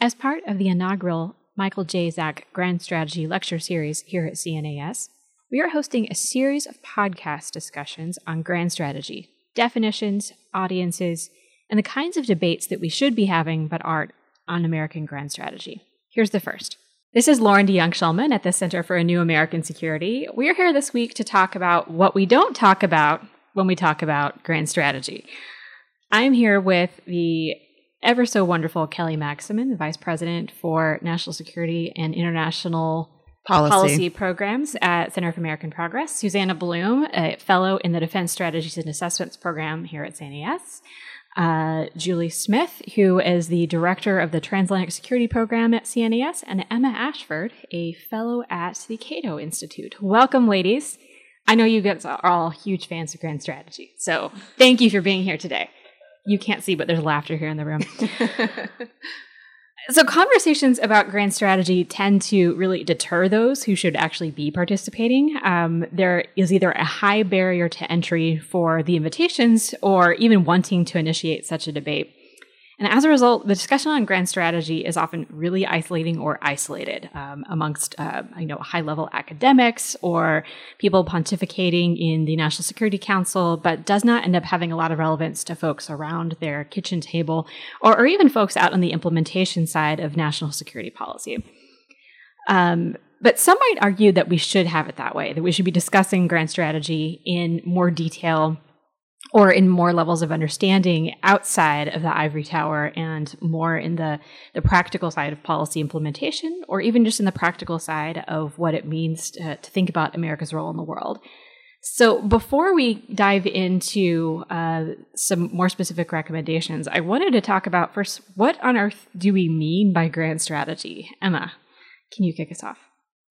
As part of the inaugural Michael J. Zak Grand Strategy Lecture Series here at CNAS, we are hosting a series of podcast discussions on grand strategy, definitions, audiences, and the kinds of debates that we should be having but aren't on American grand strategy. Here's the first. This is Loren DeJonge Schulman at the Center for a New American Security. We're here this week to talk about what we don't talk about when we talk about grand strategy. I'm here with the ever so wonderful Kelly Magsamen, the Vice President for National Security and International Policy. Policy Programs at Center for American Progress, Susanna Blume, a fellow in the Defense Strategies and Assessments Program here at CNAS, uh, Julie Smith, who is the Director of the Transatlantic Security Program at CNAS, and Emma Ashford, a fellow at the Cato Institute. Welcome, ladies. I know you guys are all huge fans of Grand Strategy, so thank you for being here today you can't see, but there's laughter here in the room. so, conversations about grand strategy tend to really deter those who should actually be participating. Um, there is either a high barrier to entry for the invitations or even wanting to initiate such a debate. And as a result, the discussion on grand strategy is often really isolating or isolated um, amongst, uh, you know, high-level academics or people pontificating in the National Security Council, but does not end up having a lot of relevance to folks around their kitchen table or, or even folks out on the implementation side of national security policy. Um, but some might argue that we should have it that way, that we should be discussing grand strategy in more detail or in more levels of understanding outside of the ivory tower and more in the, the practical side of policy implementation, or even just in the practical side of what it means to, to think about America's role in the world. So, before we dive into uh, some more specific recommendations, I wanted to talk about first what on earth do we mean by grand strategy? Emma, can you kick us off?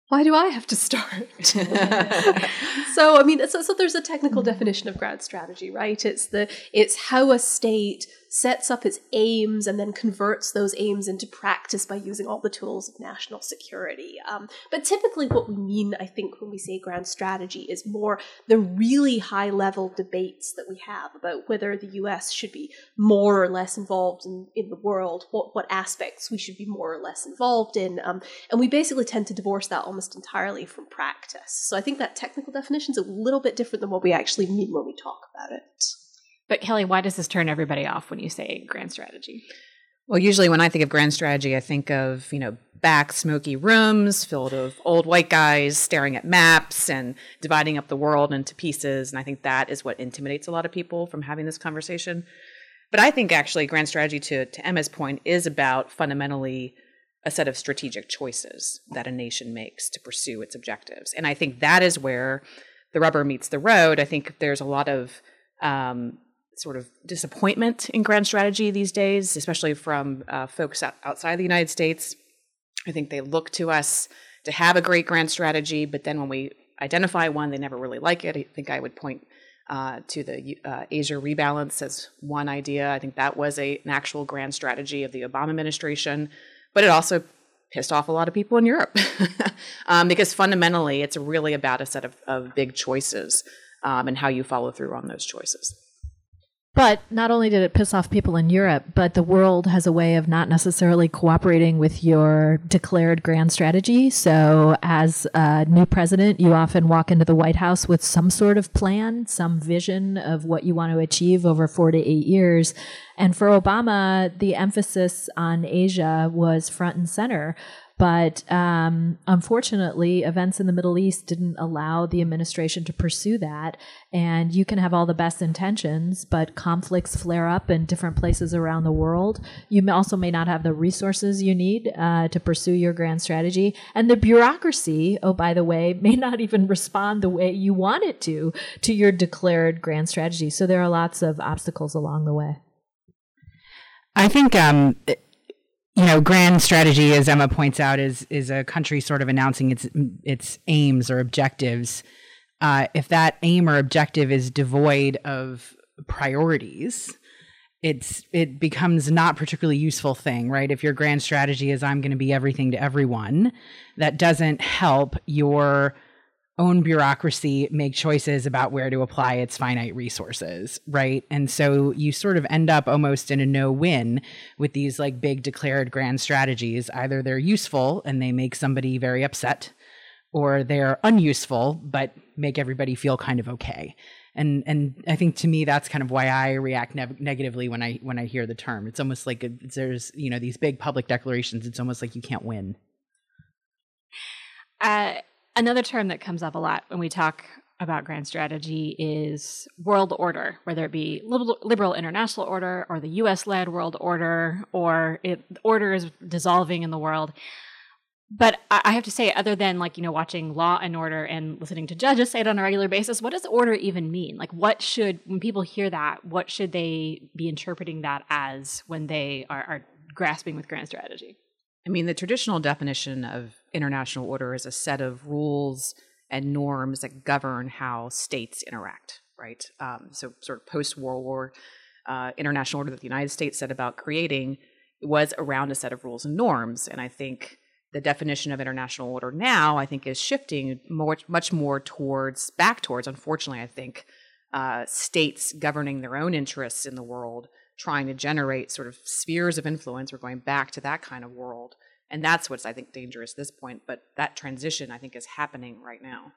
why do I have to start? so I mean, so, so there's a technical definition of grand strategy, right? It's the it's how a state sets up its aims and then converts those aims into practice by using all the tools of national security. Um, but typically, what we mean, I think, when we say grand strategy is more the really high level debates that we have about whether the US should be more or less involved in, in the world, what, what aspects we should be more or less involved in. Um, and we basically tend to divorce that almost entirely from practice. So I think that technical definition is a little bit different than what we actually mean when we talk about it. But Kelly, why does this turn everybody off when you say grand strategy? Well, usually when I think of grand strategy, I think of, you know, back smoky rooms filled of old white guys staring at maps and dividing up the world into pieces. And I think that is what intimidates a lot of people from having this conversation. But I think actually grand strategy, to, to Emma's point, is about fundamentally a set of strategic choices that a nation makes to pursue its objectives. And I think that is where the rubber meets the road. I think there's a lot of um, sort of disappointment in grand strategy these days, especially from uh, folks outside the United States. I think they look to us to have a great grand strategy, but then when we identify one, they never really like it. I think I would point uh, to the uh, Asia rebalance as one idea. I think that was a, an actual grand strategy of the Obama administration, but it also pissed off a lot of people in Europe um, because fundamentally it's really about a set of, of big choices um, and how you follow through on those choices. But not only did it piss off people in Europe, but the world has a way of not necessarily cooperating with your declared grand strategy. So, as a new president, you often walk into the White House with some sort of plan, some vision of what you want to achieve over four to eight years. And for Obama, the emphasis on Asia was front and center. But um, unfortunately, events in the Middle East didn't allow the administration to pursue that. And you can have all the best intentions, but conflicts flare up in different places around the world. You also may not have the resources you need uh, to pursue your grand strategy. And the bureaucracy, oh, by the way, may not even respond the way you want it to to your declared grand strategy. So there are lots of obstacles along the way. I think um, you know, grand strategy, as Emma points out, is is a country sort of announcing its its aims or objectives. Uh, if that aim or objective is devoid of priorities, it's it becomes not particularly useful thing, right? If your grand strategy is I'm going to be everything to everyone, that doesn't help your own bureaucracy make choices about where to apply its finite resources, right? And so you sort of end up almost in a no win with these like big declared grand strategies. Either they're useful and they make somebody very upset, or they're unuseful but make everybody feel kind of okay. And and I think to me that's kind of why I react ne- negatively when I when I hear the term. It's almost like a, there's you know these big public declarations. It's almost like you can't win. Uh, Another term that comes up a lot when we talk about grand strategy is world order, whether it be liberal, liberal international order or the US led world order, or it, order is dissolving in the world. But I have to say, other than like, you know, watching Law and Order and listening to judges say it on a regular basis, what does order even mean? Like, what should, when people hear that, what should they be interpreting that as when they are, are grasping with grand strategy? I mean, the traditional definition of international order is a set of rules and norms that govern how states interact, right? Um, so, sort of post World War uh, international order that the United States set about creating was around a set of rules and norms. And I think the definition of international order now, I think, is shifting more, much more towards, back towards, unfortunately, I think, uh, states governing their own interests in the world trying to generate sort of spheres of influence. We're going back to that kind of world. And that's what's, I think, dangerous at this point. But that transition, I think, is happening right now.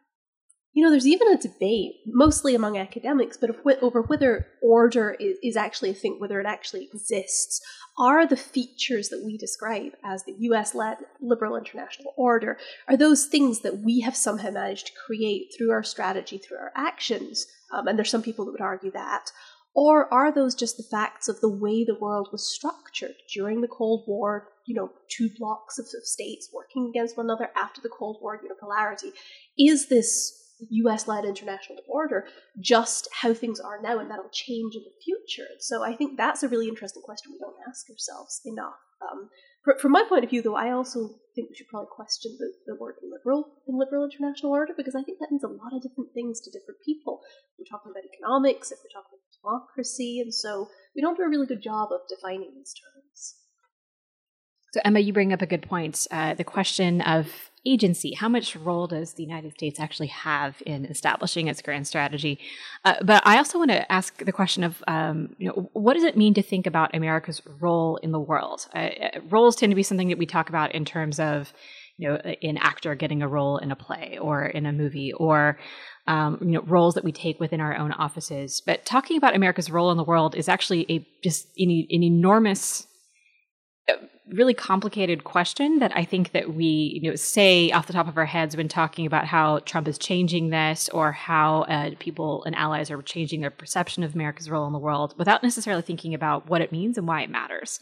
You know, there's even a debate, mostly among academics, but over whether order is, is actually a thing, whether it actually exists. Are the features that we describe as the US led liberal international order, are those things that we have somehow managed to create through our strategy, through our actions? Um, and there's some people that would argue that. Or are those just the facts of the way the world was structured during the Cold War? You know, two blocks of, of states working against one another after the Cold War unipolarity. Is this US led international order just how things are now and that'll change in the future? So I think that's a really interesting question we don't ask ourselves enough. Um, from my point of view, though, I also think we should probably question the, the word liberal in liberal international order because I think that means a lot of different things to different people. We're talking about economics, if we're talking democracy, and so we don't do a really good job of defining these terms. So, Emma, you bring up a good point. Uh, the question of agency. How much role does the United States actually have in establishing its grand strategy? Uh, but I also want to ask the question of, um, you know, what does it mean to think about America's role in the world? Uh, uh roles tend to be something that we talk about in terms of, you know, an actor getting a role in a play or in a movie, or um, you know, roles that we take within our own offices. But talking about America's role in the world is actually a just an, an enormous, uh, really complicated question that I think that we, you know, say off the top of our heads when talking about how Trump is changing this or how uh, people and allies are changing their perception of America's role in the world without necessarily thinking about what it means and why it matters.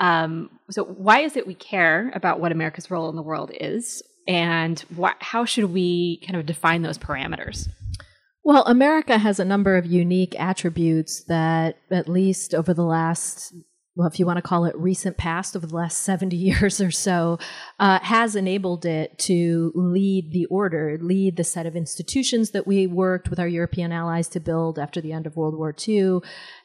Um, so, why is it we care about what America's role in the world is? and wh- how should we kind of define those parameters? Well, America has a number of unique attributes that, at least over the last well, if you want to call it recent past over the last 70 years or so, uh, has enabled it to lead the order, lead the set of institutions that we worked with our European allies to build after the end of World War II,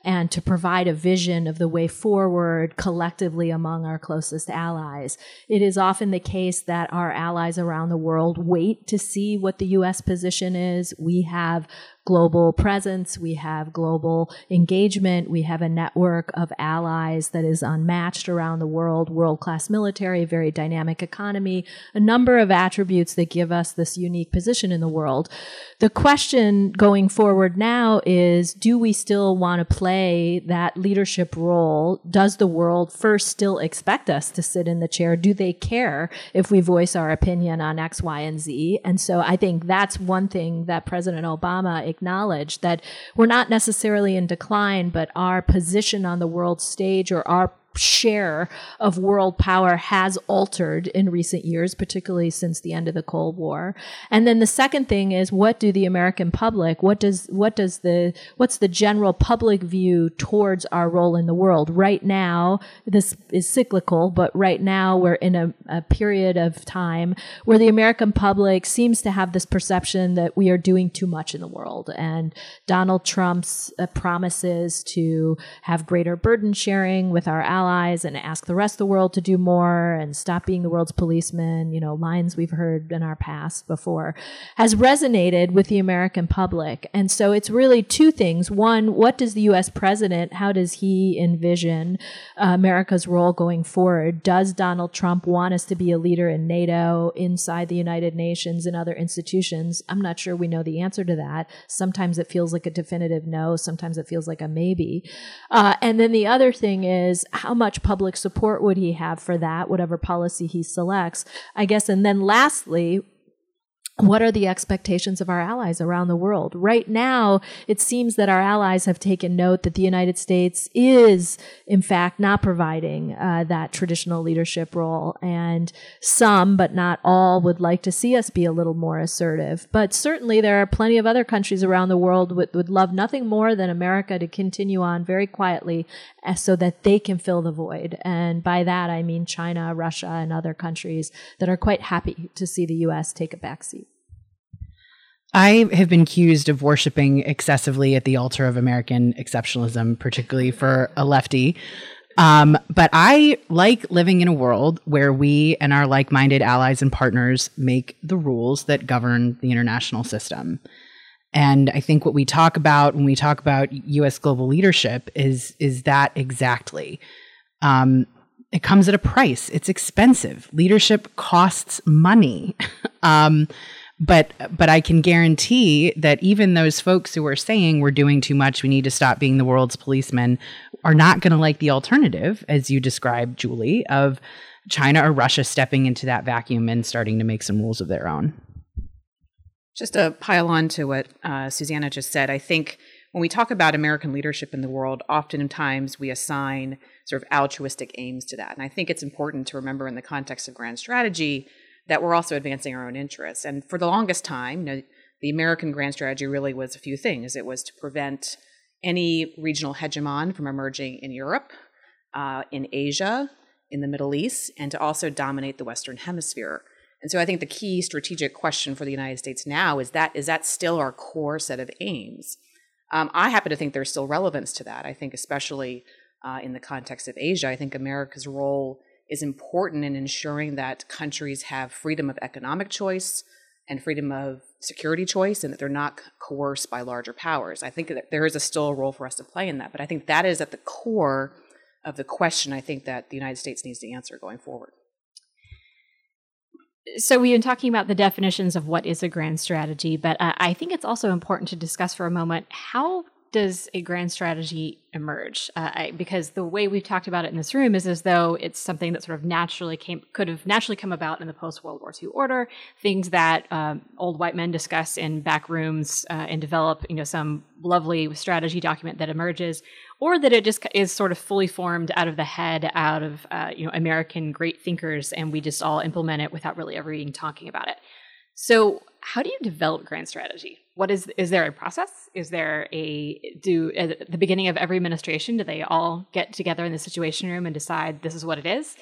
and to provide a vision of the way forward collectively among our closest allies. It is often the case that our allies around the world wait to see what the U.S. position is. We have global presence, we have global engagement, we have a network of allies that is unmatched around the world, world class military, very dynamic economy, a number of attributes that give us this unique position in the world. The question going forward now is do we still want to play that leadership role? Does the world first still expect us to sit in the chair? Do they care if we voice our opinion on X, Y, and Z? And so I think that's one thing that President Obama acknowledge that we're not necessarily in decline, but our position on the world stage or our share of world power has altered in recent years, particularly since the end of the Cold War. And then the second thing is what do the American public, what does, what does the, what's the general public view towards our role in the world? Right now, this is cyclical, but right now we're in a, a period of time where the American public seems to have this perception that we are doing too much in the world. And Donald Trump's uh, promises to have greater burden sharing with our allies allies and ask the rest of the world to do more and stop being the world's policeman, you know, lines we've heard in our past before, has resonated with the American public. And so it's really two things. One, what does the US president, how does he envision uh, America's role going forward? Does Donald Trump want us to be a leader in NATO, inside the United Nations, and other institutions? I'm not sure we know the answer to that. Sometimes it feels like a definitive no, sometimes it feels like a maybe. Uh, and then the other thing is how much public support would he have for that, whatever policy he selects, I guess. And then lastly, what are the expectations of our allies around the world? Right now, it seems that our allies have taken note that the United States is, in fact, not providing uh, that traditional leadership role. And some, but not all, would like to see us be a little more assertive. But certainly, there are plenty of other countries around the world would, would love nothing more than America to continue on very quietly uh, so that they can fill the void. And by that, I mean China, Russia, and other countries that are quite happy to see the U.S. take a backseat. I have been accused of worshiping excessively at the altar of American exceptionalism, particularly for a lefty. Um, but I like living in a world where we and our like minded allies and partners make the rules that govern the international system. And I think what we talk about when we talk about US global leadership is, is that exactly. Um, it comes at a price, it's expensive. Leadership costs money. um, but but I can guarantee that even those folks who are saying we're doing too much, we need to stop being the world's policemen, are not going to like the alternative, as you described, Julie, of China or Russia stepping into that vacuum and starting to make some rules of their own. Just to pile on to what uh, Susanna just said, I think when we talk about American leadership in the world, oftentimes we assign sort of altruistic aims to that. And I think it's important to remember in the context of grand strategy that we're also advancing our own interests. And for the longest time, you know, the American grand strategy really was a few things. It was to prevent any regional hegemon from emerging in Europe, uh, in Asia, in the Middle East, and to also dominate the Western Hemisphere. And so I think the key strategic question for the United States now is that is that still our core set of aims? Um, I happen to think there's still relevance to that. I think especially uh, in the context of Asia, I think America's role is important in ensuring that countries have freedom of economic choice and freedom of security choice and that they're not coerced by larger powers. I think that there is a still a role for us to play in that, but I think that is at the core of the question I think that the United States needs to answer going forward. So we've been talking about the definitions of what is a grand strategy, but uh, I think it's also important to discuss for a moment how does a grand strategy emerge? Uh, I, because the way we've talked about it in this room is as though it's something that sort of naturally came, could have naturally come about in the post World War II order. Things that um, old white men discuss in back rooms uh, and develop, you know, some lovely strategy document that emerges, or that it just is sort of fully formed out of the head, out of uh, you know American great thinkers, and we just all implement it without really ever even talking about it. So, how do you develop grand strategy? What is is there a process? Is there a do at the beginning of every administration do they all get together in the situation room and decide this is what it is?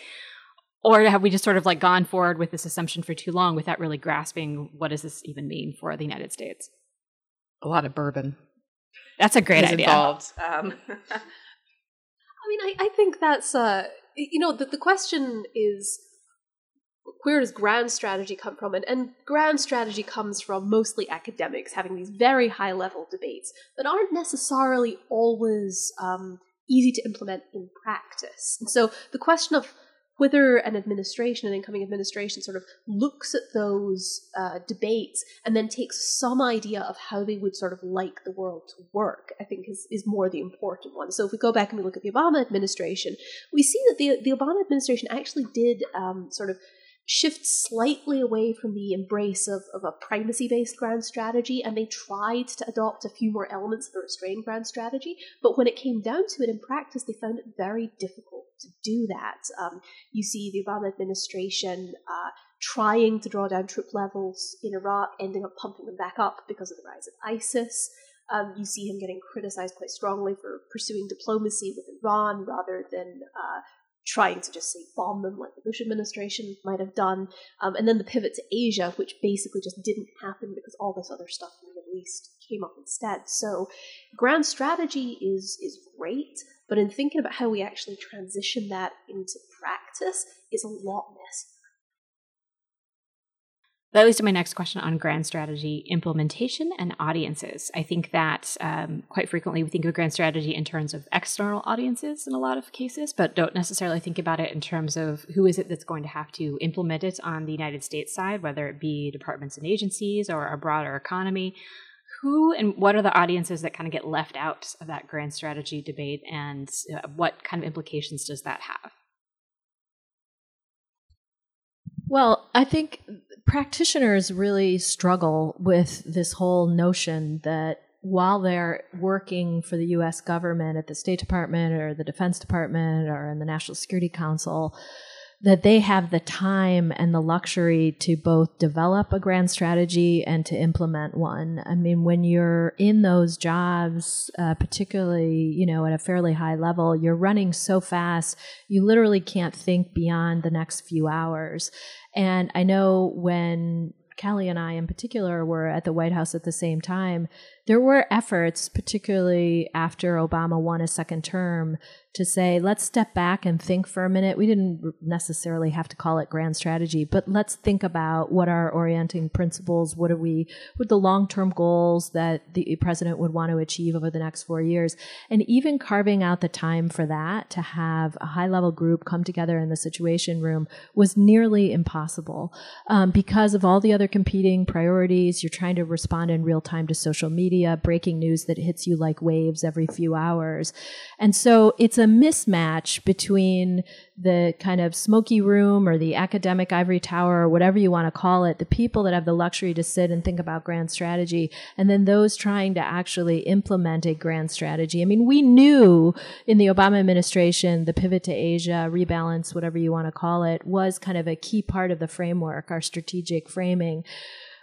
Or have we just sort of like gone forward with this assumption for too long without really grasping what does this even mean for the United States? A lot of bourbon. That's a great idea. Involved. Um, I mean, I, I think that's uh, you know, the, the question is where does grand strategy come from? And, and grand strategy comes from mostly academics having these very high level debates that aren't necessarily always um, easy to implement in practice. And so the question of whether an administration, an incoming administration, sort of looks at those uh, debates and then takes some idea of how they would sort of like the world to work, I think is, is more the important one. So if we go back and we look at the Obama administration, we see that the, the Obama administration actually did um, sort of shift slightly away from the embrace of, of a primacy based grand strategy and they tried to adopt a few more elements of the restrained grand strategy. But when it came down to it in practice, they found it very difficult to do that. Um, you see the Obama administration uh, trying to draw down troop levels in Iraq, ending up pumping them back up because of the rise of ISIS. Um, you see him getting criticized quite strongly for pursuing diplomacy with Iran rather than uh, trying to just say bomb them like the Bush administration might have done. Um, and then the pivot to Asia, which basically just didn't happen because all this other stuff in the Middle East came up instead. So grand strategy is is great. But in thinking about how we actually transition that into practice is a lot messier. That leads to my next question on grand strategy implementation and audiences. I think that um, quite frequently we think of grand strategy in terms of external audiences in a lot of cases, but don't necessarily think about it in terms of who is it that's going to have to implement it on the United States side, whether it be departments and agencies or a broader economy. Who and what are the audiences that kind of get left out of that grand strategy debate, and uh, what kind of implications does that have? Well, I think practitioners really struggle with this whole notion that while they're working for the US government at the State Department or the Defense Department or in the National Security Council, that they have the time and the luxury to both develop a grand strategy and to implement one. I mean, when you're in those jobs, uh, particularly, you know, at a fairly high level, you're running so fast, you literally can't think beyond the next few hours. And I know when Kelly and I, in particular, were at the White House at the same time, there were efforts, particularly after Obama won a second term, to say, let's step back and think for a minute. We didn't necessarily have to call it grand strategy, but let's think about what our orienting principles, what are we, what the long term goals that the president would want to achieve over the next four years. And even carving out the time for that to have a high level group come together in the Situation Room was nearly impossible um, because of all the other competing priorities. You're trying to respond in real time to social media, breaking news that hits you like waves every few hours. And so it's a mismatch between the kind of smoky room or the academic ivory tower or whatever you want to call it, the people that have the luxury to sit and think about grand strategy, and then those trying to actually implement a grand strategy. I mean, we knew in the Obama administration the pivot to Asia, rebalance, whatever you want to call it, was kind of a key part of the framework, our strategic framing.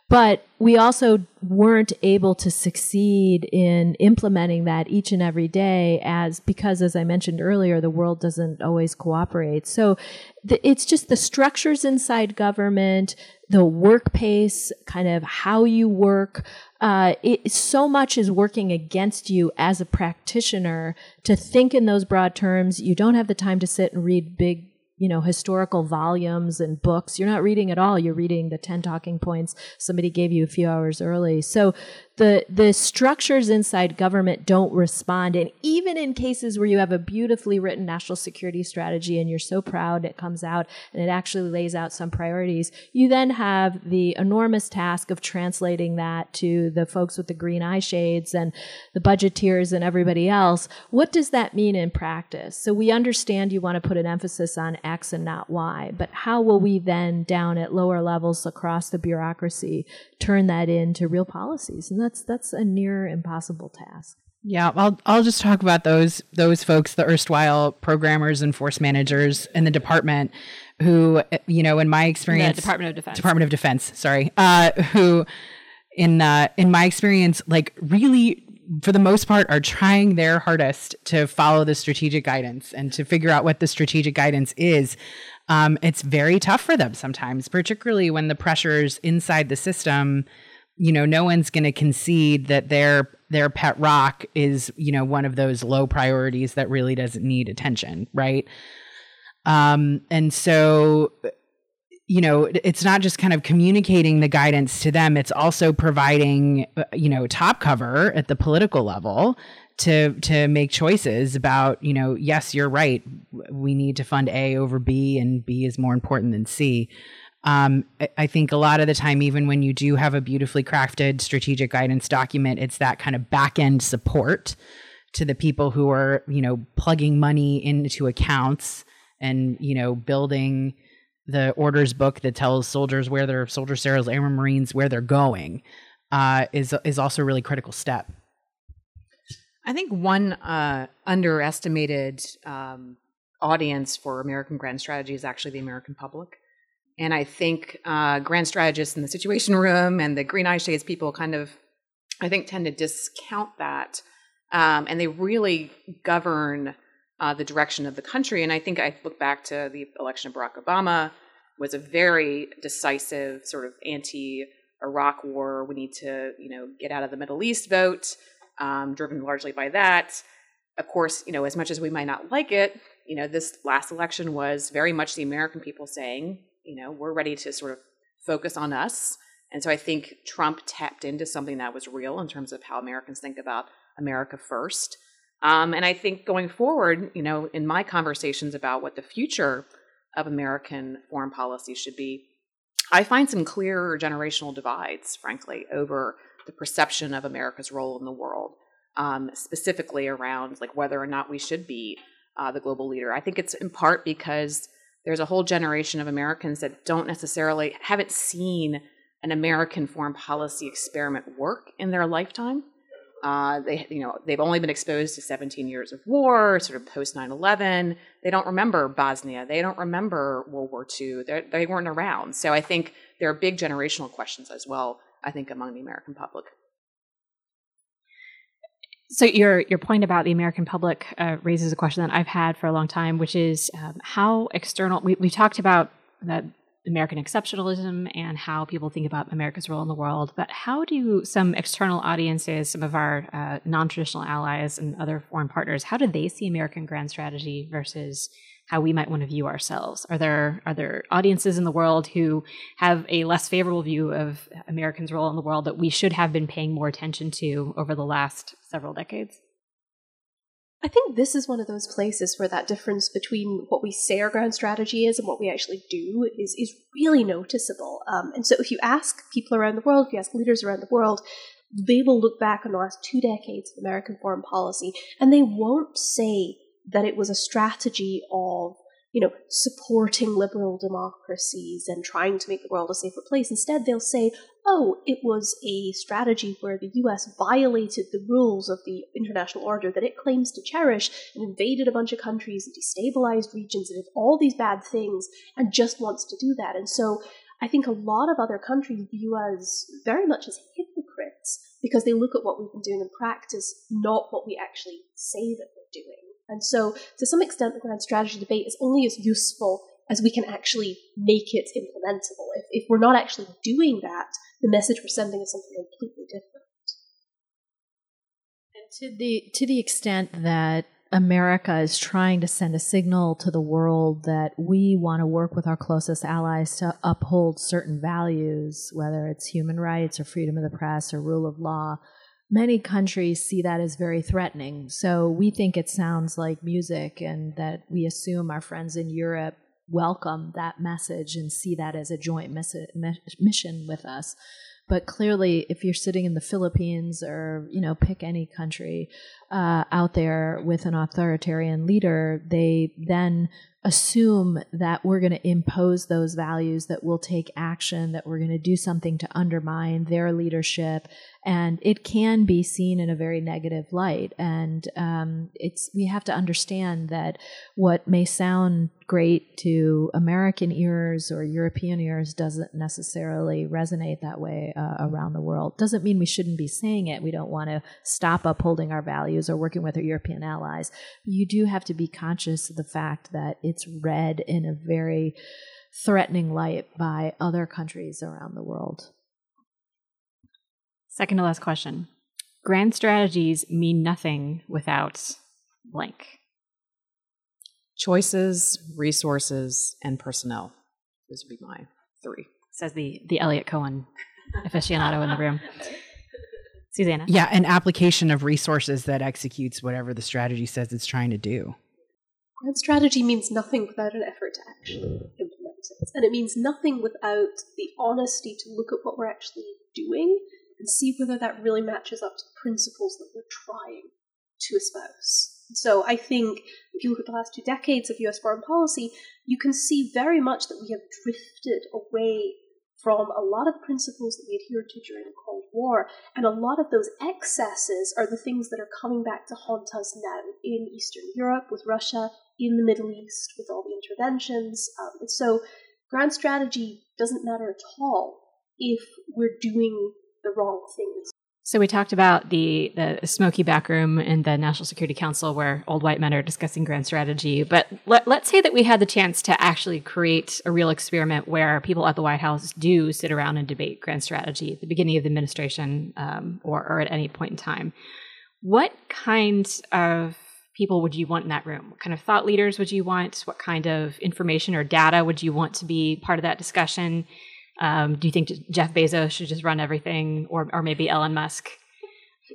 But we also weren't able to succeed in implementing that each and every day as because as I mentioned earlier the world doesn't always cooperate. So the, it's just the structures inside government, the work pace, kind of how you work, uh, it, so much is working against you as a practitioner to think in those broad terms. You don't have the time to sit and read big you know historical volumes and books. You're not reading at all. You're reading the 10 talking points somebody gave you a few hours early. So the the structures inside government don't respond. And even in cases where you have a beautifully written national security strategy and you're so proud it comes out and it actually lays out some priorities you then have the enormous task of translating that to the folks with the green eye shades and the budgeteers and everybody else. What does that mean in practice? So we understand you want to put an emphasis on x and not y but how will we then down at lower levels across the bureaucracy turn that into real policies? And that's that's a near impossible task. Yeah, I'll I'll just talk about those those folks, the erstwhile programmers and force managers in the department, who you know, in my experience, the Department of Defense, Department of Defense, sorry, uh, who in uh, in my experience, like really for the most part are trying their hardest to follow the strategic guidance and to figure out what the strategic guidance is. Um, it's very tough for them sometimes, particularly when the pressures inside the system you know, no one's going to concede that their their pet rock is, you know, one of those low priorities that really doesn't need attention, right? Um, and so, you know, it's not just kind of communicating the guidance to them; it's also providing, you know, top cover at the political level to to make choices about, you know, yes, you're right, we need to fund A over B, and B is more important than C. Um, I think a lot of the time, even when you do have a beautifully crafted strategic guidance document, it's that kind of back end support to the people who are, you know, plugging money into accounts and, you know, building the orders book that tells soldiers where their soldier sailors, airmen, marines, where they're going, uh, is is also a really critical step. I think one uh, underestimated um, audience for American grand strategy is actually the American public. And I think uh, grand strategists in the Situation Room and the Green Eye Shades people kind of, I think, tend to discount that. Um, and they really govern uh, the direction of the country. And I think I look back to the election of Barack Obama was a very decisive sort of anti-Iraq war. We need to, you know, get out of the Middle East vote, um, driven largely by that. of course, you know, as much as we might not like it, you know, this last election was very much the American people saying, you know, we're ready to sort of focus on us. And so I think Trump tapped into something that was real in terms of how Americans think about America first. Um, and I think going forward, you know, in my conversations about what the future of American foreign policy should be, I find some clear generational divides, frankly, over the perception of America's role in the world, um, specifically around like whether or not we should be uh, the global leader. I think it's in part because there's a whole generation of Americans that don't necessarily haven't seen an American foreign policy experiment work in their lifetime. Uh, they, you know, they've only been exposed to 17 years of war, sort of post 9/11. They don't remember Bosnia. They don't remember World War II. They're, they were not around. So I think there are big generational questions as well. I think among the American public. So your your point about the American public uh, raises a question that I've had for a long time, which is um, how external. We we talked about that American exceptionalism and how people think about America's role in the world. But how do some external audiences, some of our uh, non-traditional allies and other foreign partners, how do they see American grand strategy versus how we might want to view ourselves? Are there are there audiences in the world who have a less favorable view of Americans' role in the world that we should have been paying more attention to over the last several decades? I think this is one of those places where that difference between what we say our grand strategy is and what we actually do is, is really noticeable. Um, and so if you ask people around the world, if you ask leaders around the world, they will look back on the last two decades of American foreign policy and they won't say that it was a strategy of you know, supporting liberal democracies and trying to make the world a safer place. Instead, they'll say, oh, it was a strategy where the US violated the rules of the international order that it claims to cherish and invaded a bunch of countries and destabilized regions and did all these bad things and just wants to do that. And so I think a lot of other countries view us very much as hypocrites because they look at what we've been doing in practice, not what we actually say that we're doing. And so, to some extent, the grand strategy debate is only as useful as we can actually make it implementable. If, if we're not actually doing that, the message we're sending is something completely different. And to the to the extent that America is trying to send a signal to the world that we want to work with our closest allies to uphold certain values, whether it's human rights or freedom of the press or rule of law, many countries see that as very threatening. So we think it sounds like music, and that we assume our friends in Europe welcome that message and see that as a joint mission with us. But clearly, if you're sitting in the Philippines or you know pick any country uh, out there with an authoritarian leader, they then assume that we're going to impose those values, that we'll take action, that we're going to do something to undermine their leadership, and it can be seen in a very negative light. And um, it's we have to understand that what may sound great to American ears or European ears doesn't necessarily resonate that way uh, around the world. Doesn't mean we shouldn't be saying it. We don't want to stop upholding our values or working with our European allies. You do have to be conscious of the fact that it's read in a very threatening light by other countries around the world. Second to last question. Grand strategies mean nothing without blank. Choices, resources, and personnel. Those would be my three. Says the the Eliot Cohen aficionado in the room. Susanna. Yeah, an application of resources that executes whatever the strategy says it's trying to do. Grand strategy means nothing without an effort to actually implement it. And it means nothing without the honesty to look at what we're actually doing and see whether that really matches up to the principles that we're trying to espouse. So I think if you look at the last two decades of US foreign policy, you can see very much that we have drifted away from a lot of principles that we adhered to during the Cold War, and a lot of those excesses are the things that are coming back to haunt us now in Eastern Europe with Russia, in the Middle East with all the interventions. Um, and so, grand strategy doesn't matter at all if we're doing the wrong things. So we talked about the the smoky back room in the National Security Council where old white men are discussing grand strategy. But let, let's say that we had the chance to actually create a real experiment where people at the White House do sit around and debate grand strategy at the beginning of the administration um, or, or at any point in time. What kind of people would you want in that room? What kind of thought leaders would you want? What kind of information or data would you want to be part of that discussion? Um, do you think Jeff Bezos should just run everything, or or maybe Elon Musk?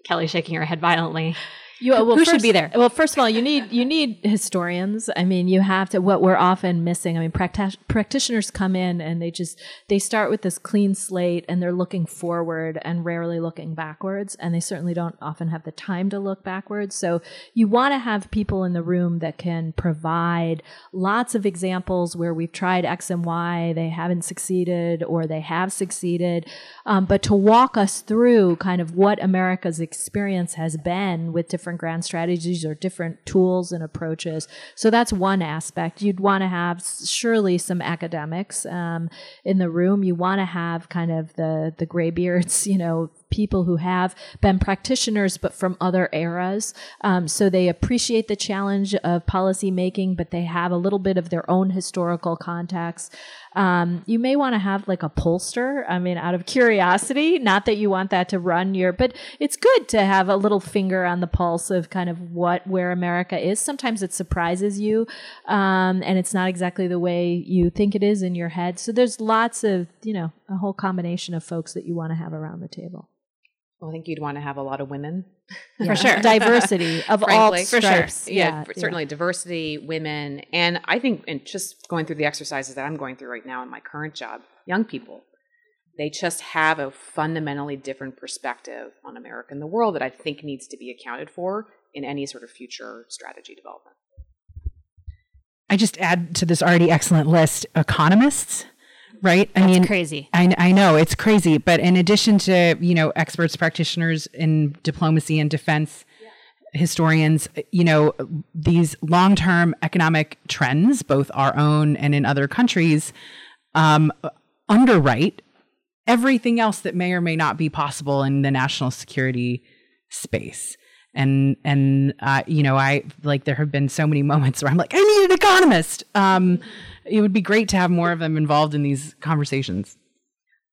Kelly shaking her head violently. You, well, Who first, should be there? Well, first of all, you need you need historians. I mean, you have to. What we're often missing. I mean, practi- practitioners come in and they just they start with this clean slate and they're looking forward and rarely looking backwards. And they certainly don't often have the time to look backwards. So you want to have people in the room that can provide lots of examples where we've tried X and Y, they haven't succeeded, or they have succeeded. Um, but to walk us through kind of what America's experience has been with different different grand strategies or different tools and approaches. So that's one aspect. You'd want to have surely some academics um, in the room. You want to have kind of the the graybeards, you know, people who have been practitioners but from other eras. Um, so they appreciate the challenge of policy making, but they have a little bit of their own historical context. Um, you may want to have like a pollster. I mean, out of curiosity, not that you want that to run your, but it's good to have a little finger on the pulse of kind of what where America is. Sometimes it surprises you, um, and it's not exactly the way you think it is in your head. So there's lots of you know a whole combination of folks that you want to have around the table. Well, I think you'd want to have a lot of women. For sure. Diversity of all Frankly. For sure. stripes. Yeah, Yeah, for- certainly diversity, women, and I think, and just going through the exercises that I'm going through right now in my current job, young people, they just have a fundamentally different perspective on America and the world that I think needs to be accounted for in any sort of future strategy development. I just add to this already excellent list economists, right? I mean, crazy. I, I know it's crazy, but in addition to you know experts, practitioners in diplomacy and defense, historians, you know these long-term economic trends, both our own and in other countries, um, underwrite everything else that may or may not be possible in the national security space. And and uh, you know, I like there have been so many moments where I'm like, I need an economist. Um, it would be great to have more of them involved in these conversations.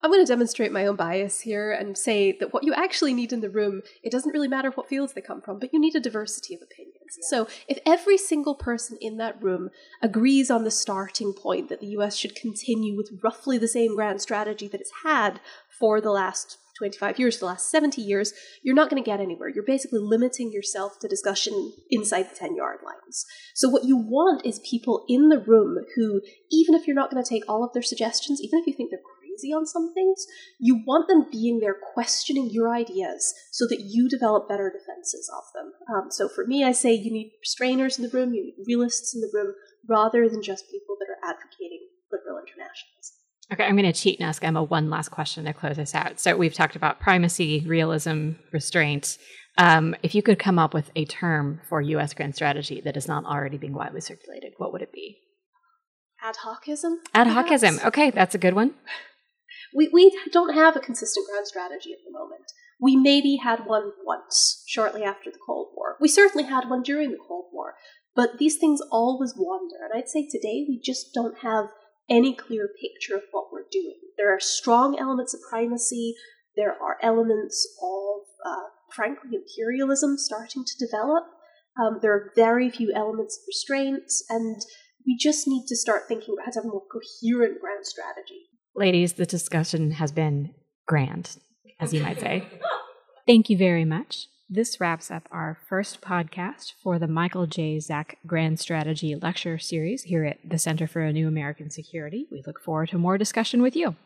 I'm going to demonstrate my own bias here and say that what you actually need in the room, it doesn't really matter what fields they come from, but you need a diversity of opinions. So if every single person in that room agrees on the starting point that the US should continue with roughly the same grand strategy that it's had for the last 25 years, the last 70 years, you're not going to get anywhere. You're basically limiting yourself to discussion inside the 10 yard lines. So, what you want is people in the room who, even if you're not going to take all of their suggestions, even if you think they're crazy on some things, you want them being there questioning your ideas so that you develop better defenses of them. Um, so, for me, I say you need restrainers in the room, you need realists in the room, rather than just people that are advocating liberal internationalism. Okay, I'm going to cheat and ask Emma one last question to close this out. So we've talked about primacy, realism, restraint. Um, if you could come up with a term for U.S. grand strategy that is not already being widely circulated, what would it be? Ad hocism? Ad perhaps? hocism. Okay, that's a good one. We, we don't have a consistent grand strategy at the moment. We maybe had one once, shortly after the Cold War. We certainly had one during the Cold War. But these things always wander. And I'd say today we just don't have any clear picture of what we're doing. There are strong elements of primacy. There are elements of, uh, frankly, imperialism starting to develop. Um, there are very few elements of restraint, and we just need to start thinking about how to have a more coherent grand strategy. Ladies, the discussion has been grand, as you might say. Thank you very much. This wraps up our first podcast for the Michael J. Zak Grand Strategy Lecture Series here at the Center for a New American Security. We look forward to more discussion with you.